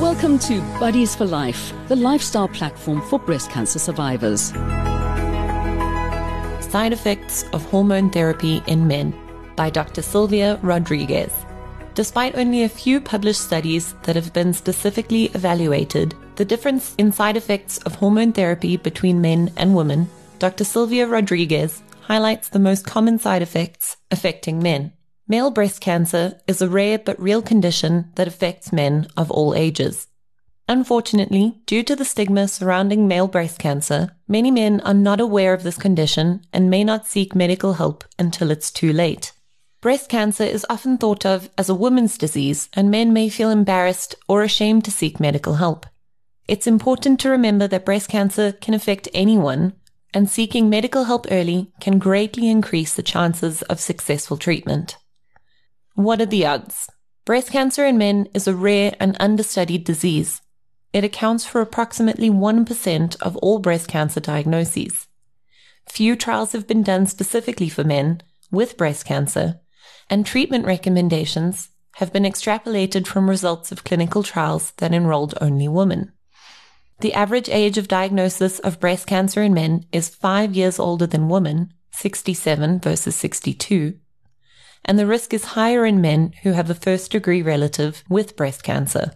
Welcome to Buddies for Life, the lifestyle platform for breast cancer survivors. Side Effects of Hormone Therapy in Men by Dr. Sylvia Rodrigues. Despite only a few published studies that have been specifically evaluated the difference in side effects of hormone therapy between men and women, Dr. Sylvia Rodrigues highlights the most common side effects affecting men. Male breast cancer is a rare but real condition that affects men of all ages. Unfortunately, due to the stigma surrounding male breast cancer, many men are not aware of this condition and may not seek medical help until it's too late. Breast cancer is often thought of as a woman's disease, and men may feel embarrassed or ashamed to seek medical help. It's important to remember that breast cancer can affect anyone, and seeking medical help early can greatly increase the chances of successful treatment. What are the odds? Breast cancer in men is a rare and understudied disease. It accounts for approximately 1% of all breast cancer diagnoses. Few trials have been done specifically for men with breast cancer, and treatment recommendations have been extrapolated from results of clinical trials that enrolled only women. The average age of diagnosis of breast cancer in men is five years older than women, 67 versus 62, and the risk is higher in men who have a first degree relative with breast cancer.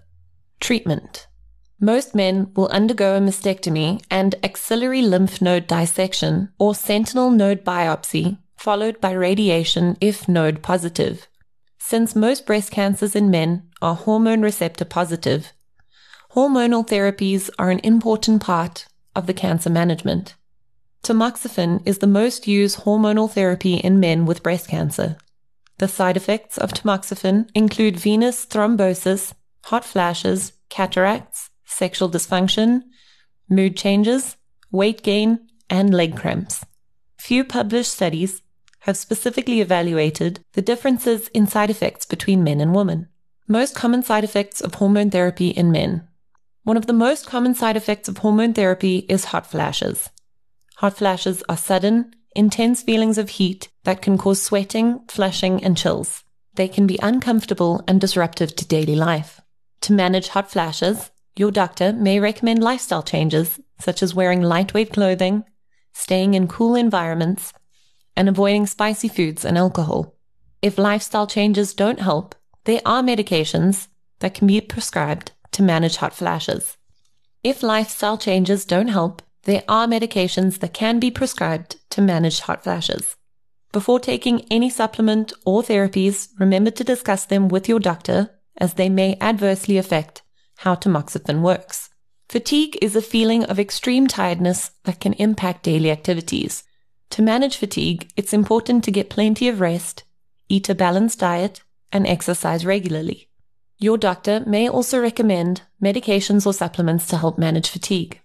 Treatment. Most men will undergo a mastectomy and axillary lymph node dissection or sentinel node biopsy, followed by radiation if node positive. Since most breast cancers in men are hormone receptor positive, hormonal therapies are an important part of the cancer management. Tamoxifen is the most used hormonal therapy in men with breast cancer. The side effects of tamoxifen include venous thrombosis, hot flashes, cataracts, sexual dysfunction, mood changes, weight gain, and leg cramps. Few published studies have specifically evaluated the differences in side effects between men and women. Most common side effects of hormone therapy in men. One of the most common side effects of hormone therapy is hot flashes. Hot flashes are sudden, intense feelings of heat that can cause sweating, flushing, and chills. They can be uncomfortable and disruptive to daily life. To manage hot flashes, your doctor may recommend lifestyle changes such as wearing lightweight clothing, staying in cool environments, and avoiding spicy foods and alcohol. If lifestyle changes don't help, there are medications that can be prescribed to manage hot flashes. If lifestyle changes don't help, there are medications that can be prescribed to manage hot flashes. Before taking any supplement or therapies, remember to discuss them with your doctor as they may adversely affect how tamoxifen works. Fatigue is a feeling of extreme tiredness that can impact daily activities. To manage fatigue, it's important to get plenty of rest, eat a balanced diet, and exercise regularly. Your doctor may also recommend medications or supplements to help manage fatigue.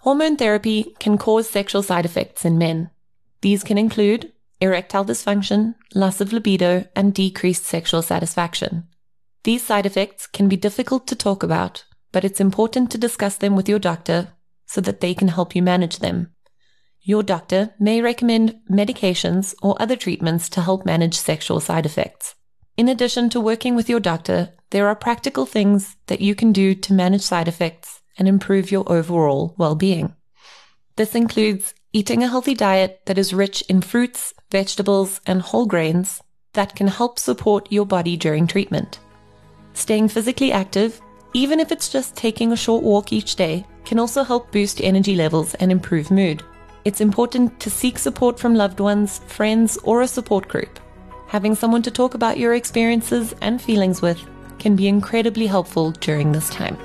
Hormone therapy can cause sexual side effects in men. These can include erectile dysfunction, loss of libido, and decreased sexual satisfaction. These side effects can be difficult to talk about, but it's important to discuss them with your doctor so that they can help you manage them. Your doctor may recommend medications or other treatments to help manage sexual side effects. In addition to working with your doctor, there are practical things that you can do to manage side effects and improve your overall well being. This includes eating a healthy diet that is rich in fruits, vegetables, and whole grains that can help support your body during treatment. Staying physically active, even if it's just taking a short walk each day, can also help boost energy levels and improve mood. It's important to seek support from loved ones, friends, or a support group. Having someone to talk about your experiences and feelings with can be incredibly helpful during this time.